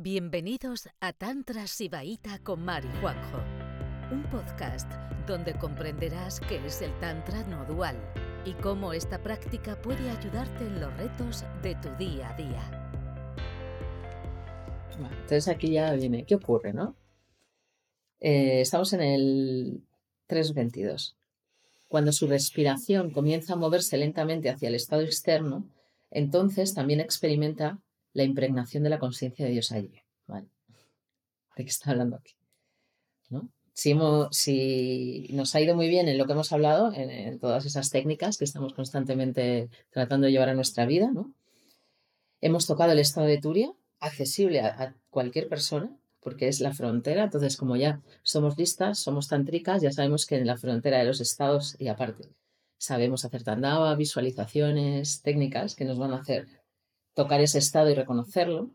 Bienvenidos a Tantra Sibaíta con Mari Juanjo, un podcast donde comprenderás qué es el Tantra no dual y cómo esta práctica puede ayudarte en los retos de tu día a día. Entonces aquí ya viene, ¿qué ocurre, no? Eh, estamos en el 322. Cuando su respiración comienza a moverse lentamente hacia el estado externo, entonces también experimenta la impregnación de la conciencia de Dios allí. ¿De qué está hablando aquí? Si, si, nos ha ido muy bien en lo que hemos hablado, en, todas esas técnicas que estamos constantemente tratando de llevar a nuestra vida, ¿no? hemos tocado el estado de Turia, accesible a, cualquier persona, porque es la frontera, entonces como ya somos listas, somos tantricas, ya sabemos que en la frontera de los estados y aparte sabemos hacer tandava, visualizaciones, técnicas que nos van a hacer tocar ese estado y reconocerlo.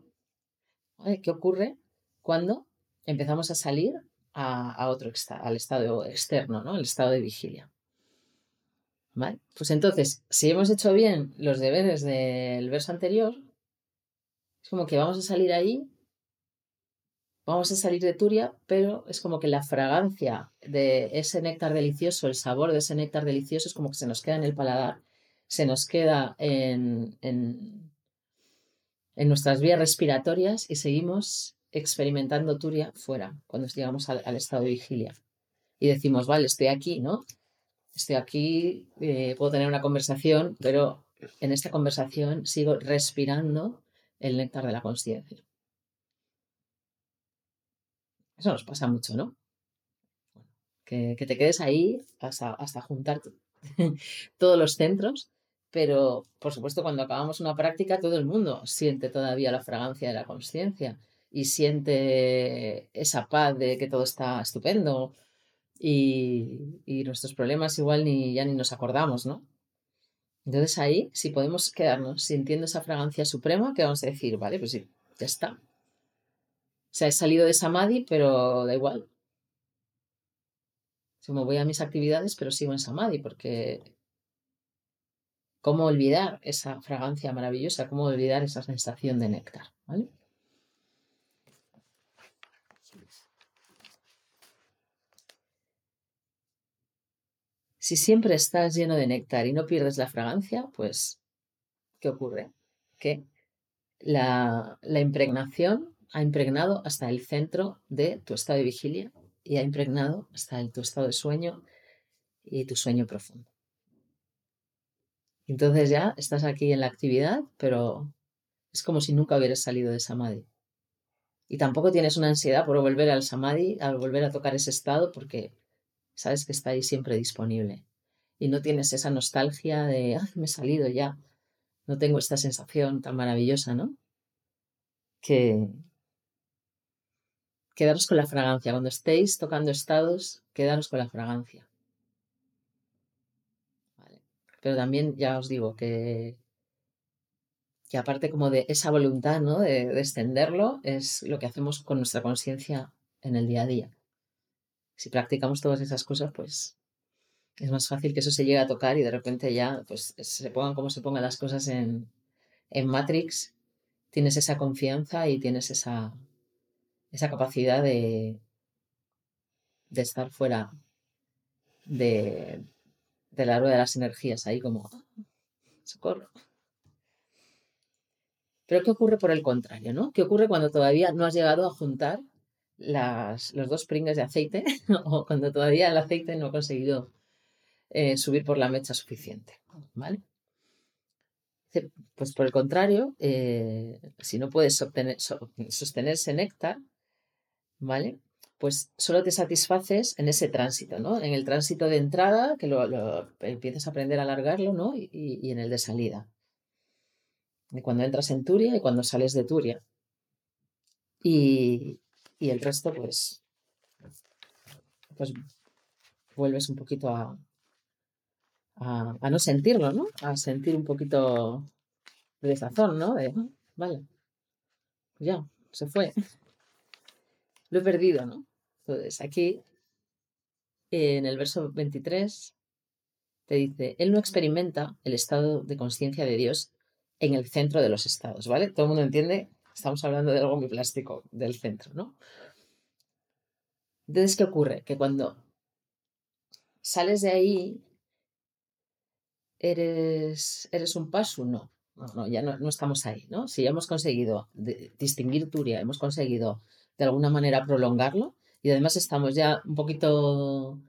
¿Qué ocurre cuando empezamos a salir a, otro al estado externo, ¿no? El estado de vigilia. ¿Vale? Pues entonces, si hemos hecho bien los deberes del verso anterior, es como que vamos a salir ahí, vamos a salir de Turia, pero es como que la fragancia de ese néctar delicioso, el sabor de ese néctar delicioso es como que se nos queda en el paladar, se nos queda en nuestras vías respiratorias y seguimos experimentando turia fuera, cuando llegamos al, estado de vigilia. Y decimos, vale, estoy aquí, ¿no? Estoy aquí, eh, puedo tener una conversación, pero en esta conversación sigo respirando el néctar de la conciencia. Eso nos pasa mucho, ¿no? Que, te quedes ahí hasta, hasta juntar todos los centros pero, por supuesto, cuando acabamos una práctica, todo el mundo siente todavía la fragancia de la conciencia y siente esa paz de que todo está estupendo y, nuestros problemas igual ni ya ni nos acordamos, ¿no? Entonces ahí, si podemos quedarnos sintiendo esa fragancia suprema, ¿qué vamos a decir? Vale, pues sí, ya está. O sea, he salido de Samadhi, pero da igual. Como voy a mis actividades, pero sigo en Samadhi, porque ¿Cómo olvidar esa fragancia maravillosa? ¿Cómo olvidar esa sensación de néctar? Si siempre estás lleno de néctar y no pierdes la fragancia, pues, ¿qué ocurre? Que la, la impregnación ha impregnado hasta el centro de tu estado de vigilia y ha impregnado hasta el, tu estado de sueño y tu sueño profundo. Entonces ya estás aquí en la actividad, pero es como si nunca hubieras salido de Samadhi. Y tampoco tienes una ansiedad por volver al Samadhi, al volver a tocar ese estado, porque sabes que está ahí siempre disponible. Y no tienes esa nostalgia de, ay, me he salido ya. No tengo esta sensación tan maravillosa, ¿no? Que quedaros con la fragancia. Cuando estéis tocando estados, quedaros con la fragancia. Pero también ya os digo que, que aparte como de esa voluntad ¿no? de, de extenderlo, es lo que hacemos con nuestra conciencia en el día a día. Si practicamos todas esas cosas, pues es más fácil que eso se llegue a tocar y de repente ya pues se pongan como se pongan las cosas en, en Matrix, tienes esa confianza y tienes esa, esa capacidad de, de estar fuera de, de la rueda de las energías, ahí como, socorro. Pero ¿qué ocurre por el contrario? ¿no? ¿Qué ocurre cuando todavía no has llegado a juntar las, los dos pringues de aceite o cuando todavía el aceite no ha conseguido eh, subir por la mecha suficiente? ¿Vale? Pues por el contrario, eh, si no puedes sostener ese néctar, ¿vale? Pues solo te satisfaces en ese tránsito, ¿no? En el tránsito de entrada, que lo, empiezas a aprender a alargarlo, ¿no? Y, en el de salida. De cuando entras en Turia y cuando sales de Turia. Y, el resto, pues, pues vuelves un poquito a, a, no sentirlo, ¿no? A sentir un poquito de desazón, ¿no? De, ah, vale, ya, se fue. Lo he perdido, ¿no? Entonces, aquí, en el verso 23, te dice, Él no experimenta el estado de conciencia de Dios en el centro de los estados, ¿vale? Todo el mundo entiende Estamos hablando de algo muy plástico del centro, ¿no? Entonces, ¿qué ocurre? Que cuando sales de ahí, eres, eres un paso, no. No, ya no, estamos ahí, ¿no? Si ya hemos conseguido distinguir Turia, hemos conseguido de alguna manera prolongarlo y además estamos ya un poquito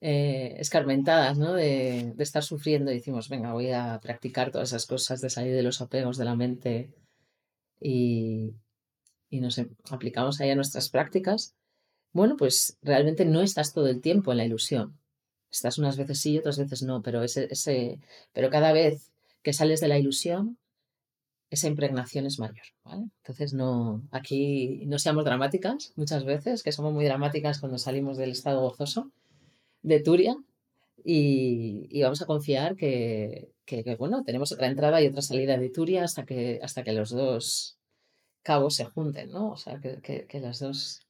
eh, escarmentadas, ¿no? De, estar sufriendo y decimos, venga, voy a practicar todas esas cosas de salir de los apegos de la mente y, y nos aplicamos ahí a nuestras prácticas. Bueno, pues realmente no estás todo el tiempo en la ilusión. Estás unas veces sí y otras veces no, pero, ese, ese, pero cada vez que sales de la ilusión, esa impregnación es mayor. Entonces, no, aquí no seamos dramáticas muchas veces, que somos muy dramáticas cuando salimos del estado gozoso de Turia y, vamos a confiar que, bueno, tenemos otra entrada y otra salida de Turia hasta que, hasta que los dos cabos se junten, ¿no? O sea, que, las dos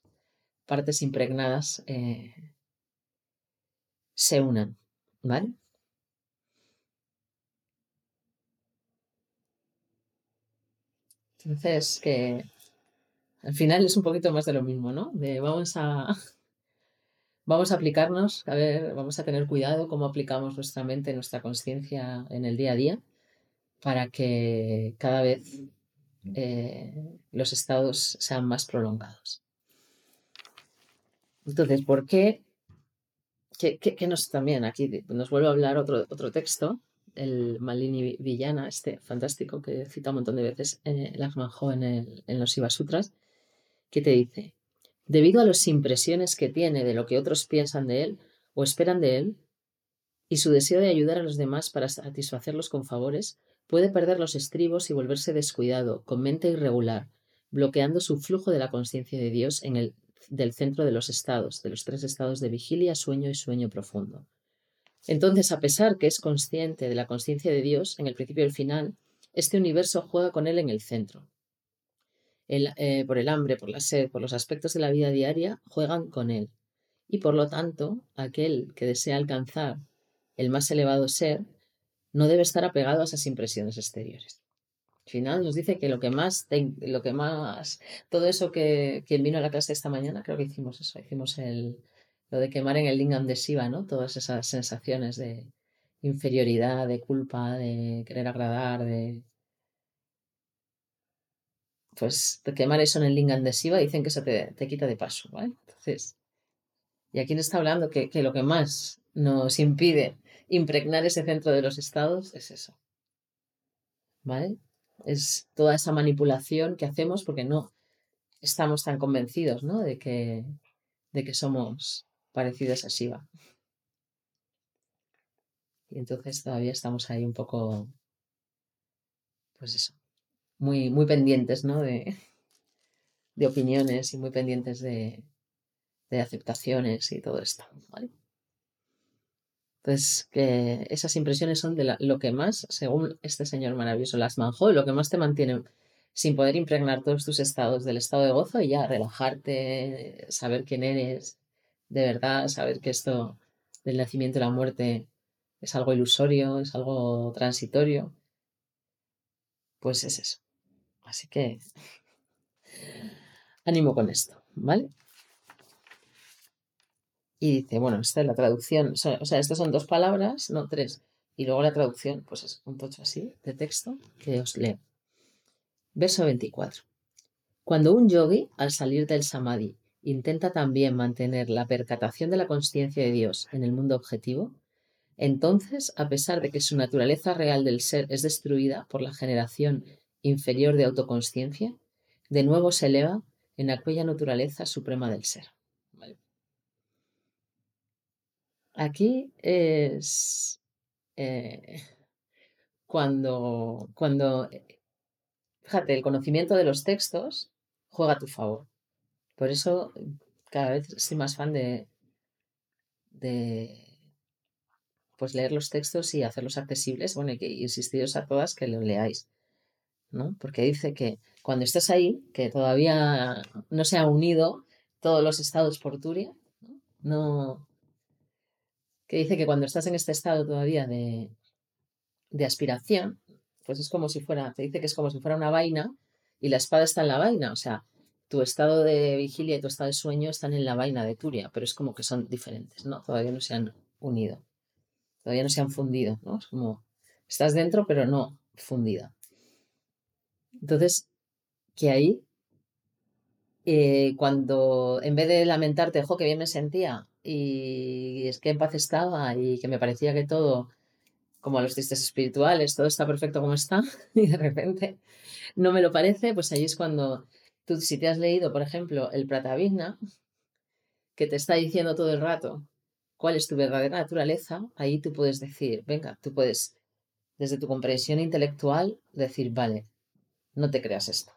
partes impregnadas eh, se unan, ¿vale? Entonces, que al final es un poquito más de lo mismo, ¿no? De vamos a, vamos a aplicarnos, a ver, vamos a tener cuidado cómo aplicamos nuestra mente, nuestra conciencia en el día a día para que cada vez eh, los estados sean más prolongados. Entonces, ¿por qué que, nos también aquí nos vuelve a hablar otro, otro texto, el Malini Villana, este fantástico que cita un montón de veces eh, Lachmanjo en, en los Iva Sutras, que te dice, debido a las impresiones que tiene de lo que otros piensan de él o esperan de él, y su deseo de ayudar a los demás para satisfacerlos con favores, puede perder los estribos y volverse descuidado, con mente irregular, bloqueando su flujo de la conciencia de Dios en el del centro de los estados, de los tres estados de vigilia, sueño y sueño profundo. Entonces, a pesar que es consciente de la conciencia de Dios en el principio y el final, este universo juega con él en el centro. Eh, por el hambre, por la sed, por los aspectos de la vida diaria, juegan con él. Y por lo tanto, aquel que desea alcanzar el más elevado ser no debe estar apegado a esas impresiones exteriores. Al final nos dice que lo que más, lo que más, todo eso que quien vino a la clase esta mañana, creo que hicimos eso, hicimos el, lo de quemar en el lingam de ¿no? Todas esas sensaciones de inferioridad, de culpa, de querer agradar, de... Pues quemar eso en el lingam de dicen que eso te, te quita de paso, ¿vale? Entonces, y aquí nos está hablando que, que lo que más nos impide impregnar ese centro de los estados es eso. ¿Vale? es toda esa manipulación que hacemos porque no estamos tan convencidos ¿no? de, que, de que somos parecidos a Shiva. Y entonces todavía estamos ahí un poco, pues eso, muy, muy pendientes ¿no? de, de opiniones y muy pendientes de, de aceptaciones y todo esto. Entonces, que esas impresiones son de lo que más, según este señor maravilloso, las manjó, lo que más te mantiene sin poder impregnar todos tus estados del estado de gozo y ya relajarte, saber quién eres de verdad, saber que esto del nacimiento y la muerte es algo ilusorio, es algo transitorio, pues es eso. Así que ánimo con esto, ¿vale? Y dice, bueno, esta es la traducción, o sea, estas son dos palabras, no tres. Y luego la traducción, pues es un tocho así de texto que os leo. Verso 24. Cuando un yogi, al salir del samadhi, intenta también mantener la percatación de la conciencia de Dios en el mundo objetivo, entonces, a pesar de que su naturaleza real del ser es destruida por la generación inferior de autoconsciencia, de nuevo se eleva en aquella naturaleza suprema del ser. Aquí es eh, cuando, cuando, fíjate, el conocimiento de los textos juega a tu favor. Por eso cada vez soy más fan de, de pues leer los textos y hacerlos accesibles. Bueno, y insistiros a todas que lo leáis. ¿no? Porque dice que cuando estás ahí, que todavía no se han unido todos los estados por Turia, no, que dice que cuando estás en este estado todavía de, aspiración, pues es como si fuera, te dice que es como si fuera una vaina y la espada está en la vaina, o sea, tu estado de vigilia y tu estado de sueño están en la vaina de Turia, pero es como que son diferentes, ¿no? Todavía no se han unido, todavía no se han fundido, ¿no? Es como, estás dentro, pero no fundida. Entonces, que ahí, eh, cuando en vez de lamentarte, ojo, que bien me sentía y es que en paz estaba y que me parecía que todo, como a los tristes espirituales, todo está perfecto como está y de repente no me lo parece, pues ahí es cuando tú, si te has leído, por ejemplo, el Pratavigna, que te está diciendo todo el rato cuál es tu verdadera naturaleza, ahí tú puedes decir, venga, tú puedes, desde tu comprensión intelectual, decir, vale, no te creas esto.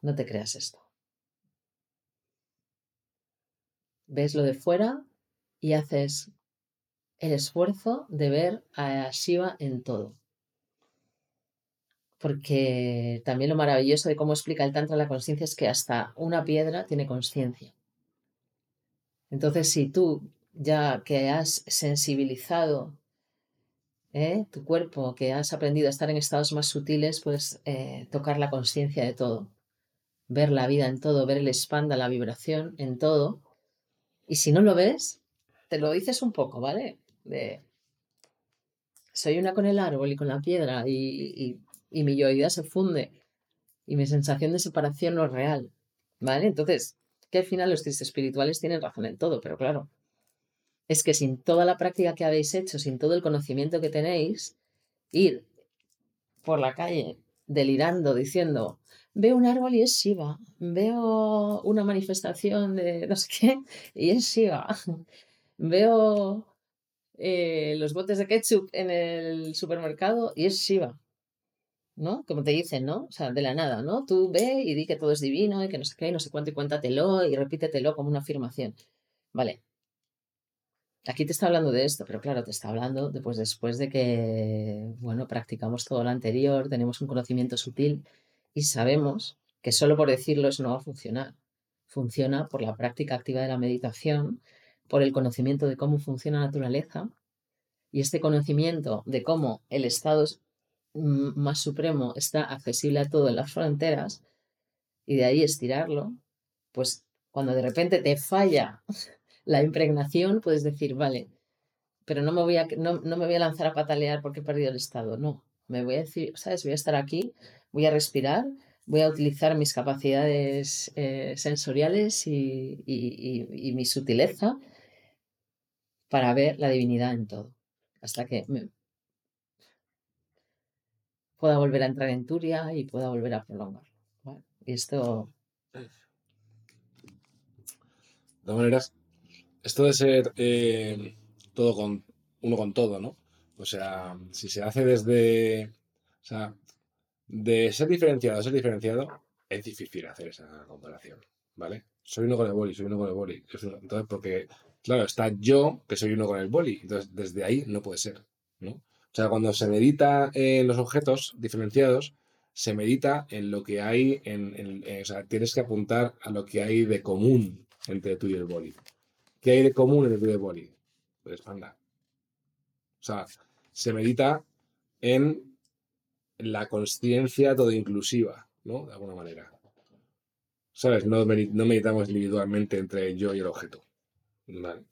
No te creas esto. Ves lo de fuera y haces el esfuerzo de ver a Shiva en todo. Porque también lo maravilloso de cómo explica el Tantra la conciencia es que hasta una piedra tiene conciencia. Entonces, si tú, ya que has sensibilizado ¿eh? tu cuerpo, que has aprendido a estar en estados más sutiles, puedes eh, tocar la conciencia de todo, ver la vida en todo, ver el espanda, la vibración en todo. Y si no lo ves, te lo dices un poco, ¿vale? De, soy una con el árbol y con la piedra y, mi yoidad se funde y mi sensación de separación no es real, ¿vale? Entonces, que al final los tristes espirituales tienen razón en todo, pero claro, es que sin toda la práctica que habéis hecho, sin todo el conocimiento que tenéis, ir por la calle delirando, diciendo, veo un árbol y es Shiva, veo una manifestación de no sé qué y es Shiva, veo eh, los botes de ketchup en el supermercado y es Shiva. ¿No? Como te dicen, ¿no? O sea, de la nada, ¿no? Tú ve y di que todo es divino y que no sé qué, y no sé cuánto y cuéntatelo y repítetelo como una afirmación. Vale, Aquí te está hablando de esto, pero claro, te está hablando de, pues, después de que, bueno, practicamos todo lo anterior, tenemos un conocimiento sutil y sabemos que solo por decirlo eso no va a funcionar. Funciona por la práctica activa de la meditación, por el conocimiento de cómo funciona la naturaleza y este conocimiento de cómo el estado más supremo está accesible a todo en las fronteras y de ahí estirarlo, pues cuando de repente te falla la impregnación, puedes decir, vale, pero no me voy a, no, me voy a lanzar a patalear porque he perdido el estado. No, me voy a decir, ¿sabes? Voy a estar aquí, voy a respirar, voy a utilizar mis capacidades eh, sensoriales y, y, mi sutileza para ver la divinidad en todo. Hasta que pueda volver a entrar en Turia y pueda volver a prolongarlo. Y esto. De todas maneras, esto de ser eh, todo con uno con todo, ¿no? O sea, si se hace desde. O sea, de ser diferenciado a ser diferenciado, es difícil hacer esa comparación, ¿vale? Soy uno con el boli, soy uno con el boli. Entonces, porque, claro, está yo que soy uno con el boli. Entonces, desde ahí no puede ser, ¿no? O sea, cuando se medita en los objetos diferenciados, se medita en lo que hay, en, o sea, tienes que apuntar a lo que hay de común entre tú y el boli. ¿Qué hay de común en el de boli? Pues panda. O sea, se medita en la conciencia todo inclusiva, ¿no? De alguna manera. ¿Sabes? No, meditamos individualmente entre yo y el objeto. Vale.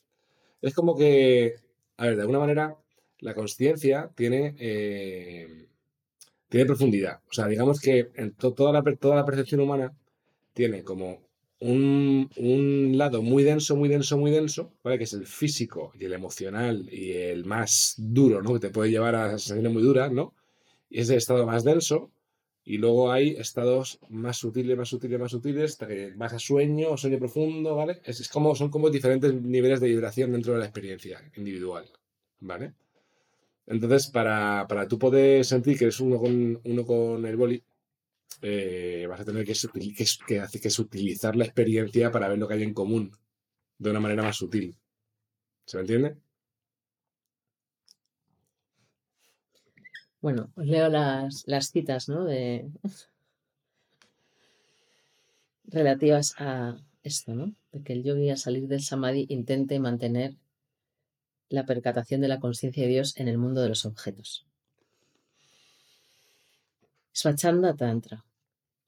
Es como que, a ver, de alguna manera, la conciencia tiene, eh, tiene profundidad. O sea, digamos que en toda, la, toda la percepción humana tiene como un, lado muy denso, muy denso, muy denso, ¿vale? Que es el físico y el emocional y el más duro, ¿no? Que te puede llevar a sensaciones muy duras, ¿no? Y es el estado más denso. Y luego hay estados más sutiles, más sutiles, más sutiles, hasta que vas a sueño, sueño profundo, ¿vale? Es, como, son como diferentes niveles de vibración dentro de la experiencia individual, ¿vale? Entonces, para, para tú poder sentir que eres uno con, uno con el boli, eh, vas a tener que, que, que, que utilizar la experiencia para ver lo que hay en común de una manera más sutil. ¿Se me entiende? Bueno, os leo las, las citas, ¿no? De... relativas a esto, ¿no? De que el yogi al salir del samadhi intente mantener la percatación de la conciencia de Dios en el mundo de los objetos. Swachanda Tantra.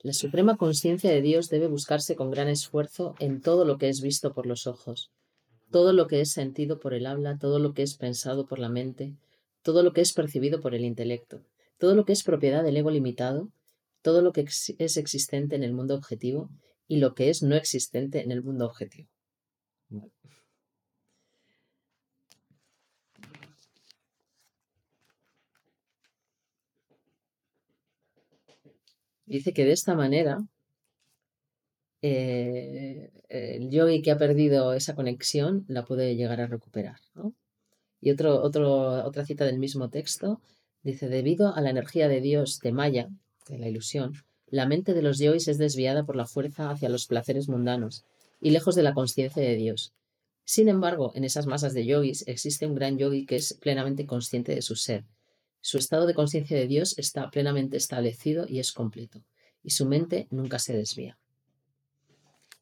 La suprema conciencia de Dios debe buscarse con gran esfuerzo en todo lo que es visto por los ojos, todo lo que es sentido por el habla, todo lo que es pensado por la mente, todo lo que es percibido por el intelecto, todo lo que es propiedad del ego limitado, todo lo que es existente en el mundo objetivo y lo que es no existente en el mundo objetivo. Dice que de esta manera eh, el yogi que ha perdido esa conexión la puede llegar a recuperar. Y otra cita del mismo texto dice, debido a la energía de Dios de Maya, de la ilusión, la mente de los yogis es desviada por la fuerza hacia los placeres mundanos y lejos de la conciencia de Dios. Sin embargo, en esas masas de yogis existe un gran yogi que es plenamente consciente de su ser. Su estado de conciencia de Dios está plenamente establecido y es completo, y su mente nunca se desvía.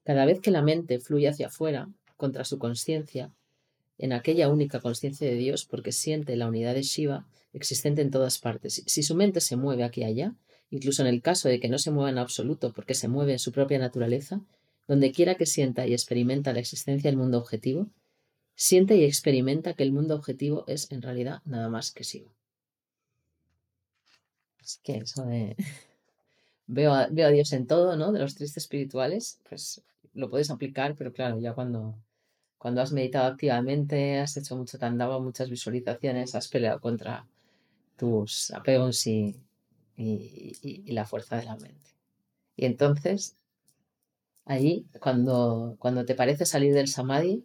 Cada vez que la mente fluye hacia afuera, contra su conciencia, en aquella única conciencia de Dios, porque siente la unidad de Shiva existente en todas partes. Si su mente se mueve aquí y allá, incluso en el caso de que no se mueva en absoluto porque se mueve en su propia naturaleza, donde quiera que sienta y experimenta la existencia del mundo objetivo, siente y experimenta que el mundo objetivo es en realidad nada más que Shiva. Así que eso de veo a, veo a Dios en todo, ¿no? De los tristes espirituales, pues lo puedes aplicar, pero claro, ya cuando, cuando has meditado activamente, has hecho mucho tandava, muchas visualizaciones, has peleado contra tus apegos y, y, la fuerza de la mente. Y entonces, ahí, cuando, cuando te parece salir del samadhi,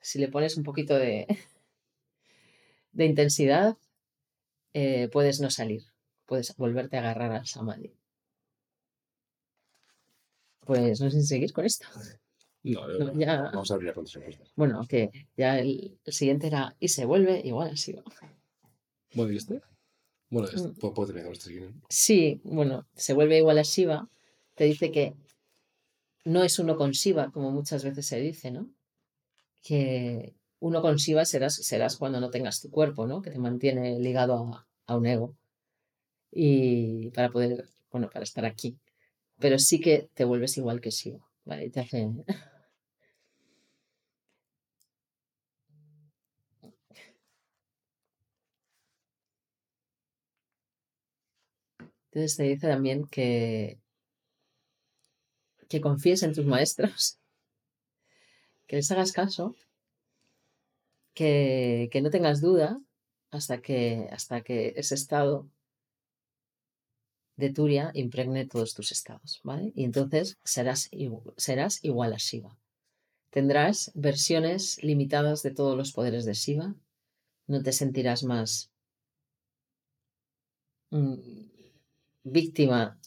si le pones un poquito de, de intensidad, eh, puedes no salir, puedes volverte a agarrar al samadhi. Pues no sé si seguir con esto. No, ya... vamos a abrir la respuesta. Bueno, que ya el, siguiente era y se vuelve igual. Bueno, ¿y este? Bueno, este, mm. puedo, terminar este Sí, bueno, se vuelve igual a Shiva. Te dice que no es uno con Shiva, como muchas veces se dice, ¿no? Que uno con Shiva serás, serás cuando no tengas tu cuerpo, ¿no? Que te mantiene ligado a, a un ego. Y para poder, bueno, para estar aquí pero sí que te vuelves igual que sí, ¿vale? Te hace... Entonces te dice también que, que confíes en tus maestros, que les hagas caso, que, que no tengas duda hasta que, hasta que ese estado de Turia impregne todos tus estados, ¿vale? Y entonces serás, serás igual a Shiva. Tendrás versiones limitadas de todos los poderes de Shiva. No te sentirás más mm, víctima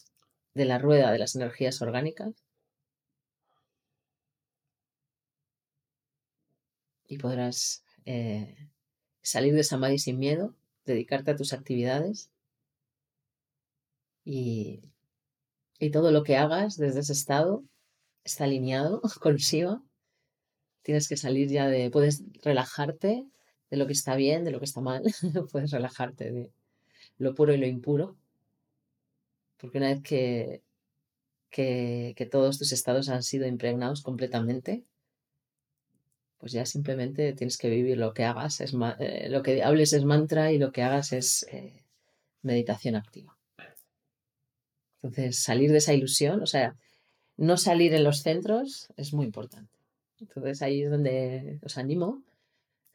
de la rueda de las energías orgánicas. Y podrás eh, salir de Samadhi sin miedo, dedicarte a tus actividades y, todo lo que hagas desde ese estado está alineado con. Tienes que salir ya de, puedes relajarte de lo que está bien, de lo que está mal, puedes relajarte de lo puro y lo impuro, porque una vez que, que, todos tus estados han sido impregnados completamente, pues ya simplemente tienes que vivir lo que hagas, es eh, lo que hables es mantra y lo que hagas es eh, meditación activa. Entonces, salir de esa ilusión, o sea, no salir en los centros es muy importante. Entonces, ahí es donde os animo,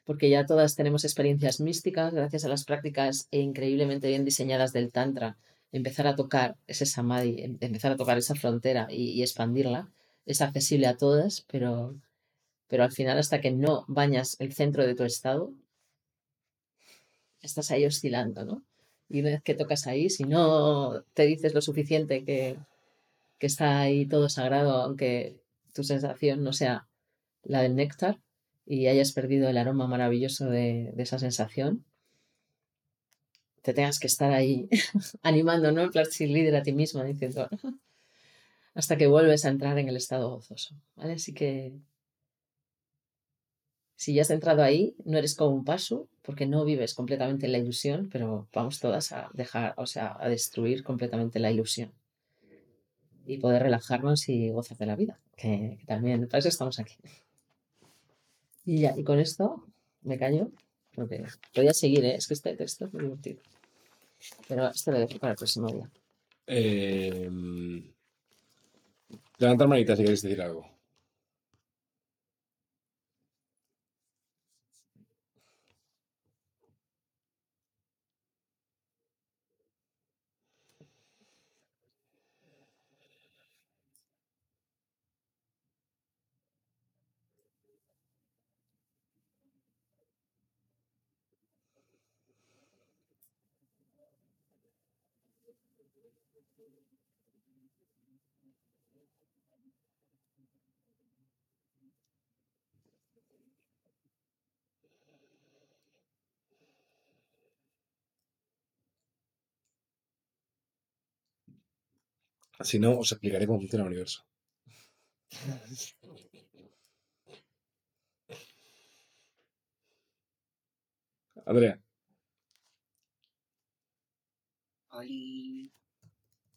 porque ya todas tenemos experiencias místicas gracias a las prácticas increíblemente bien diseñadas del Tantra. Empezar a tocar ese samadhi, em, empezar a tocar esa frontera y, expandirla, es accesible a todas, pero, pero al final, hasta que no bañas el centro de tu estado, estás ahí oscilando, ¿no? Y una vez que tocas ahí, si no te dices lo suficiente que, está ahí todo sagrado, aunque tu sensación no sea la del néctar y hayas perdido el aroma maravilloso de, esa sensación, te tengas que estar ahí animando, ¿no? En plan, líder a ti misma, diciendo, hasta que vuelves a entrar en el estado gozoso, ¿vale? Así que si ya has entrado ahí, no eres como un paso, porque no vives completamente la ilusión, pero vamos todas a dejar, o sea, a destruir completamente la ilusión. Y poder relajarnos y gozar de la vida, que, también, para eso estamos aquí. Y ya, y con esto me callo, porque podía seguir, ¿eh? es que este texto es muy divertido. Pero esto lo dejo para el próximo día. Eh, levantar manita si queréis decir algo. Si no, os explicaré cómo funciona el universo. Andrea.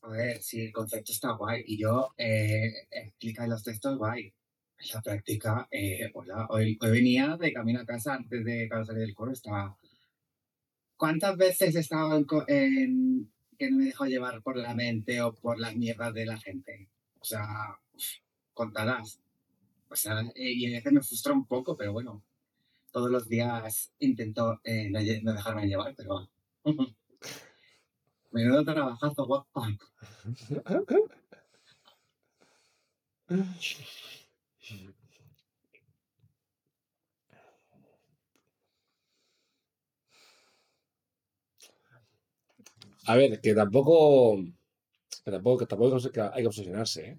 A ver, sí, el concepto está guay. Y yo, eh, explica los textos guay. En la práctica, eh, hola, hoy, hoy venía de camino a casa antes de salir del coro, estaba... ¿Cuántas veces he estado en, en- que me dejo llevar por la mente o por las mierdas de la gente? O sea, uf, contarás. O sea, eh, y a veces me frustra un poco, pero bueno, todos los días intento eh, no, no dejarme llevar, pero... Menudo trabajazo, guapa. A ver, que tampoco. Que tampoco, que tampoco hay que obsesionarse, ¿eh?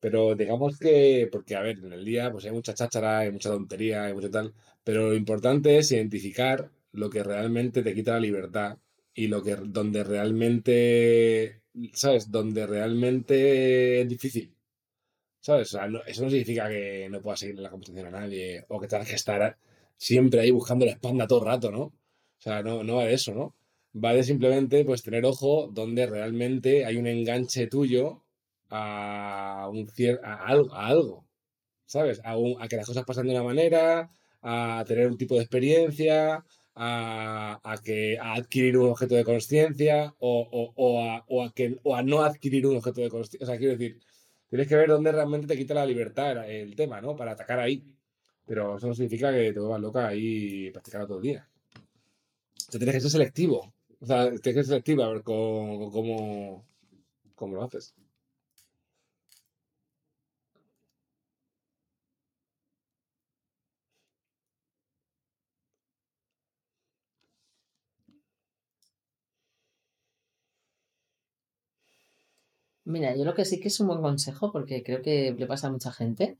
Pero digamos que, porque a ver, en el día pues hay mucha cháchara, hay mucha tontería, hay mucho tal, pero lo importante es identificar lo que realmente te quita la libertad y lo que donde realmente, ¿sabes? Donde realmente es difícil, ¿sabes? No- eso no significa que no puedas seguir en la conversación a nadie o que tengas que estar siempre ahí buscando la espalda todo el rato, ¿no? O sea, no, no va de eso, ¿no? Va de simplemente pues tener ojo donde realmente hay un enganche tuyo a un cier- a algo, a algo, ¿sabes? A que las cosas pasan de una manera, a tener un tipo de experiencia, a, a que, a adquirir un objeto de conciencia o, o- o a, o a o a no adquirir un objeto de conciencia. O sea, quiero decir, tienes que ver dónde realmente te quita la libertad el, tema, ¿no? Para atacar ahí. Pero eso no significa que te vuelvas loca ahí practicando todo el día. O sea, tienes que ser selectivo. O sea, tienes que ser selectivo a ver cómo, cómo lo haces. Mira, yo lo que sí que es un buen consejo, porque creo que le pasa a mucha gente,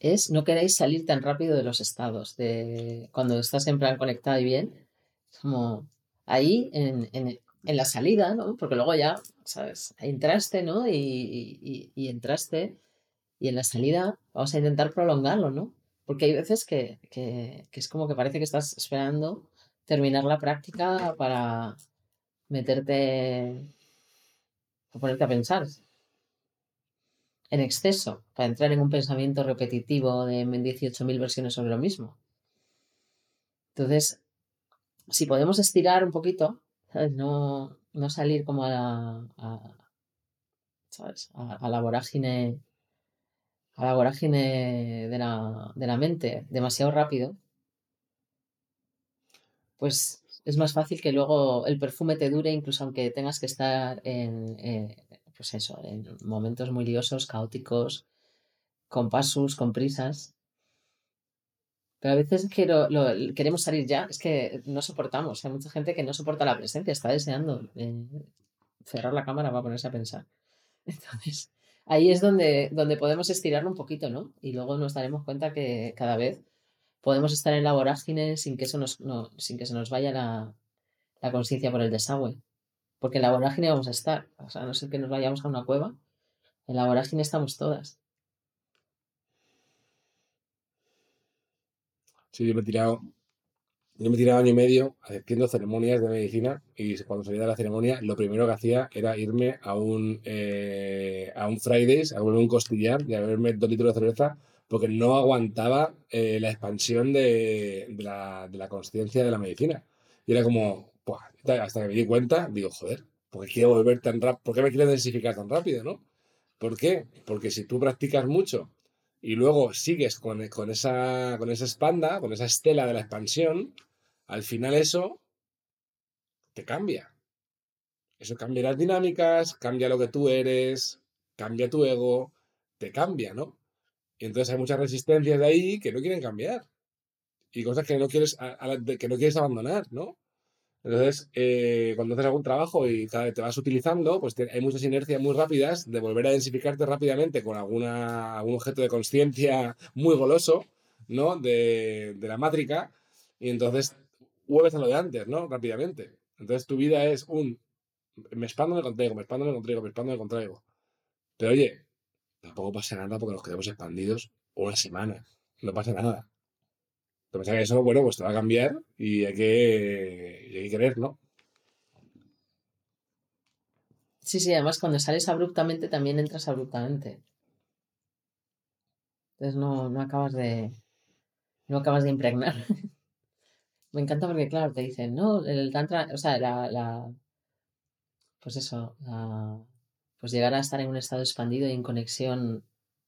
es no queréis salir tan rápido de los estados, de cuando estás en plan conectado y bien, como ahí en, en- en la salida, ¿no? Porque luego ya, ¿sabes? Entraste, ¿no? Y, y- y entraste y en la salida vamos a intentar prolongarlo, ¿no? Porque hay veces que, que, que es como que parece que estás esperando terminar la práctica para meterte, o ponerte a pensar en exceso, para entrar en un pensamiento repetitivo de 18.000 versiones sobre lo mismo. Entonces, si podemos estirar un poquito, ¿sabes? No, no salir como a la, a, ¿sabes? A, a la vorágine, a la vorágine de la, de la mente demasiado rápido, pues es más fácil que luego el perfume te dure, incluso aunque tengas que estar en, eh, pues eso, en momentos muy liosos, caóticos, con pasos, con prisas. Pero a veces lo- queremos salir ya, es que no soportamos. Hay mucha gente que no soporta la presencia, está deseando eh, cerrar la cámara para ponerse a pensar. Entonces, ahí es donde, donde podemos estirarlo un poquito, ¿no? Y luego nos daremos cuenta que cada vez podemos estar en la vorágine sin que, eso nos, no- sin que se nos vaya la, la conciencia por el desagüe. Porque en la vorágine vamos a estar. O sea, a no ser que nos vayamos a una cueva, en la vorágine estamos todas. Sí, yo me he tirado, yo me he tirado año y medio haciendo ceremonias de medicina y cuando salía de la ceremonia lo primero que hacía era irme a un, eh, a un Fridays, a un costillar y a beberme dos litros de cerveza porque no aguantaba eh, la expansión de, la, de la conciencia de la medicina. Y era como, hasta que me di cuenta, digo, joder, ¿por qué quiero volver tan rápido? ¿Por qué me quiero densificar tan rápido, no? ¿Por qué? Porque si tú practicas mucho y luego sigues con, con, esa, con esa espanda, con esa estela de la expansión, al final eso te cambia. Eso cambia las dinámicas, cambia lo que tú eres, cambia tu ego, te cambia, ¿no? Y entonces hay muchas resistencias de ahí que no quieren cambiar. Y cosas que no quieres, que no quieres abandonar, ¿no? Entonces, eh, cuando haces algún trabajo y cada vez te vas utilizando, pues hay muchas inercias muy rápidas de volver a densificarte rápidamente con alguna, algún objeto de conciencia muy goloso, ¿no? De, de la mátrica, y entonces vuelves a lo de antes, ¿no? Rápidamente. Entonces tu vida es un me expando, me contraigo, me expando, me contraigo, me expando, me contraigo. Pero oye, tampoco pasa nada porque nos quedemos expandidos una semana. No pasa nada. Pero que eso, bueno, pues te va a cambiar y hay que, hay que querer, ¿no? Sí, sí, además cuando sales abruptamente también entras abruptamente. Entonces no, no acabas de. No acabas de impregnar. Me encanta porque, claro, te dicen, no, el tantra, o sea, la, la pues eso, la, pues llegar a estar en un estado expandido y en conexión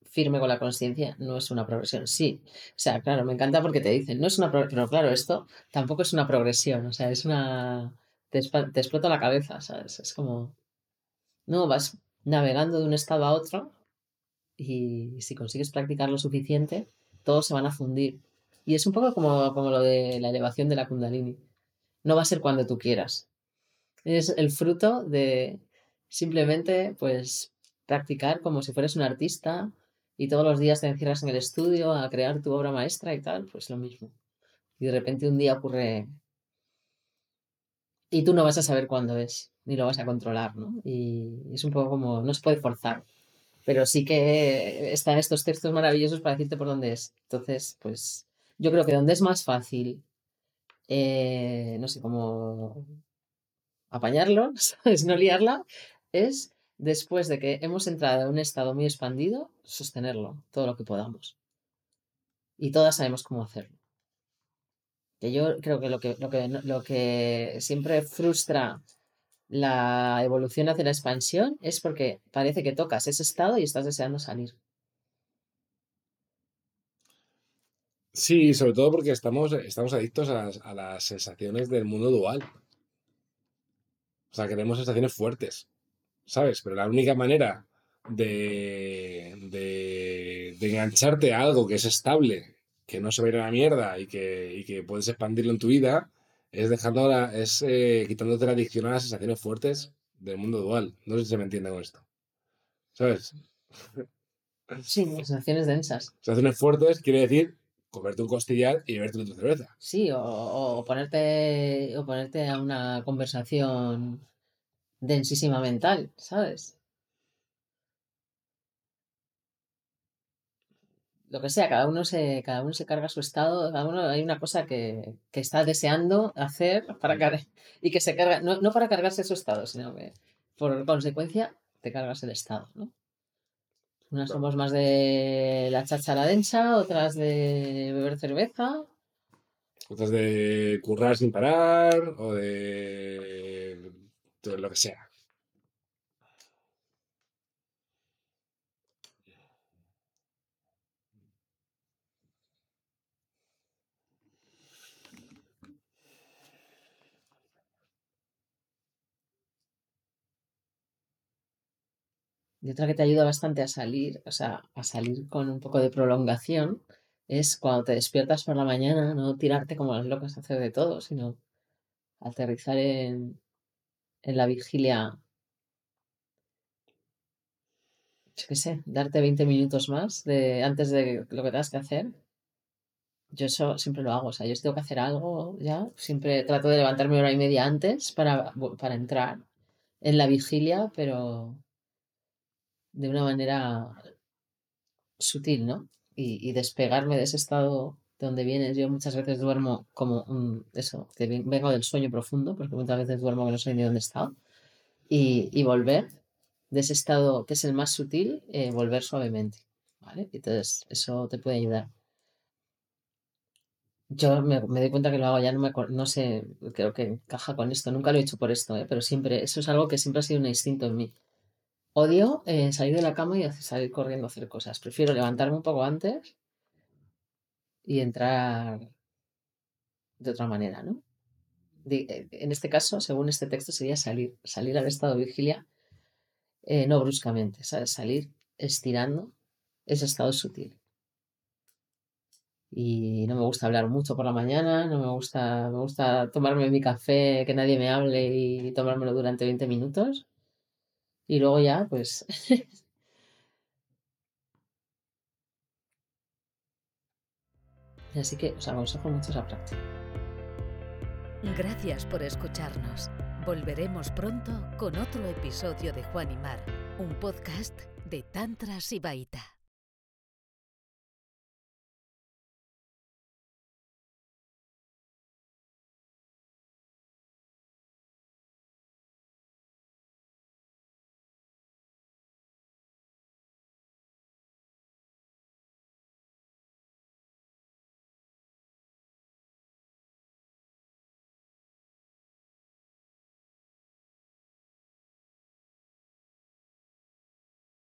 firme con la conciencia no es una progresión. Sí, o sea, claro, me encanta porque te dicen, no es una progresión, pero claro, esto tampoco es una progresión, o sea, es una... Te, explota la cabeza, ¿sabes? Es como... No, vas navegando de un estado a otro y si consigues practicar lo suficiente, todos se van a fundir. Y es un poco como, como lo de la elevación de la kundalini. No va a ser cuando tú quieras. Es el fruto de simplemente, pues, practicar como si fueras un artista, y todos los días te encierras en el estudio a crear tu obra maestra y tal, pues lo mismo. Y de repente un día ocurre y tú no vas a saber cuándo es, ni lo vas a controlar, ¿no? Y es un poco como, no se puede forzar, pero sí que están estos textos maravillosos para decirte por dónde es. Entonces, pues yo creo que donde es más fácil, eh, no sé cómo apañarlo, ¿sabes? No liarla, es después de que hemos entrado en un estado muy expandido, sostenerlo todo lo que podamos. Y todas sabemos cómo hacerlo. Que yo creo que lo que, lo que, lo que siempre frustra la evolución hacia la expansión es porque parece que tocas ese estado y estás deseando salir. Sí, sobre todo porque estamos, estamos adictos a a las sensaciones del mundo dual. O sea, queremos sensaciones fuertes. ¿Sabes? Pero la única manera de, de, engancharte a algo que es estable, que no se va a ir a la mierda y que, y que puedes expandirlo en tu vida, es dejando es eh, quitándote la adicción a las sensaciones fuertes del mundo dual. No sé si se me entiende con esto. ¿Sabes? Sí, sensaciones densas. Sensaciones fuertes quiere decir comerte un costillar y beberte tu cerveza. Sí, o, o, ponerte o ponerte a una conversación densísima mental, ¿sabes? Lo que sea, cada uno se, cada uno se carga su estado, cada uno hay una cosa que, que está deseando hacer para cargar y que se carga, no, no para cargarse su estado, sino que por consecuencia te cargas el estado, ¿no? Unas somos más de la cháchara densa, otras de beber cerveza. Otras de currar sin parar, o de lo que sea. Y otra que te ayuda bastante a salir, o sea, a salir con un poco de prolongación, es cuando te despiertas por la mañana, no tirarte como las locas a hacer de todo, sino aterrizar en, en la vigilia, yo qué sé, darte 20 minutos más de, antes de lo que tengas que hacer. Yo eso siempre lo hago, o sea, yo tengo que hacer algo ya, siempre trato de levantarme hora y media antes para, para entrar en la vigilia, pero de una manera sutil, ¿no? Y despegarme de ese estado dónde vienes. Yo muchas veces duermo como un, eso, que vengo del sueño profundo, porque muchas veces duermo que no sé ni dónde he estado. Y, y volver de ese estado que es el más sutil, eh, volver suavemente. ¿vale? Entonces, eso te puede ayudar. Yo me, me doy cuenta que lo hago, ya no, me, no sé, creo que encaja con esto. Nunca lo he hecho por esto, ¿eh? pero siempre, eso es algo que siempre ha sido un instinto en mí. Odio eh, salir de la cama y salir corriendo a hacer cosas. Prefiero levantarme un poco antes y entrar de otra manera, ¿no? Eh, en este caso, según este texto, sería salir, salir al estado de vigilia, eh, no bruscamente. Salir estirando ese estado sutil. Y no me gusta hablar mucho por la mañana, no me gusta, me gusta tomarme mi café, que nadie me hable y tomármelo durante 20 minutos. Y luego ya, pues Así que os aconsejo mucho esa práctica. Gracias por escucharnos. Volveremos pronto con otro episodio de Juan y Mar, un podcast de Tantra Sibaita.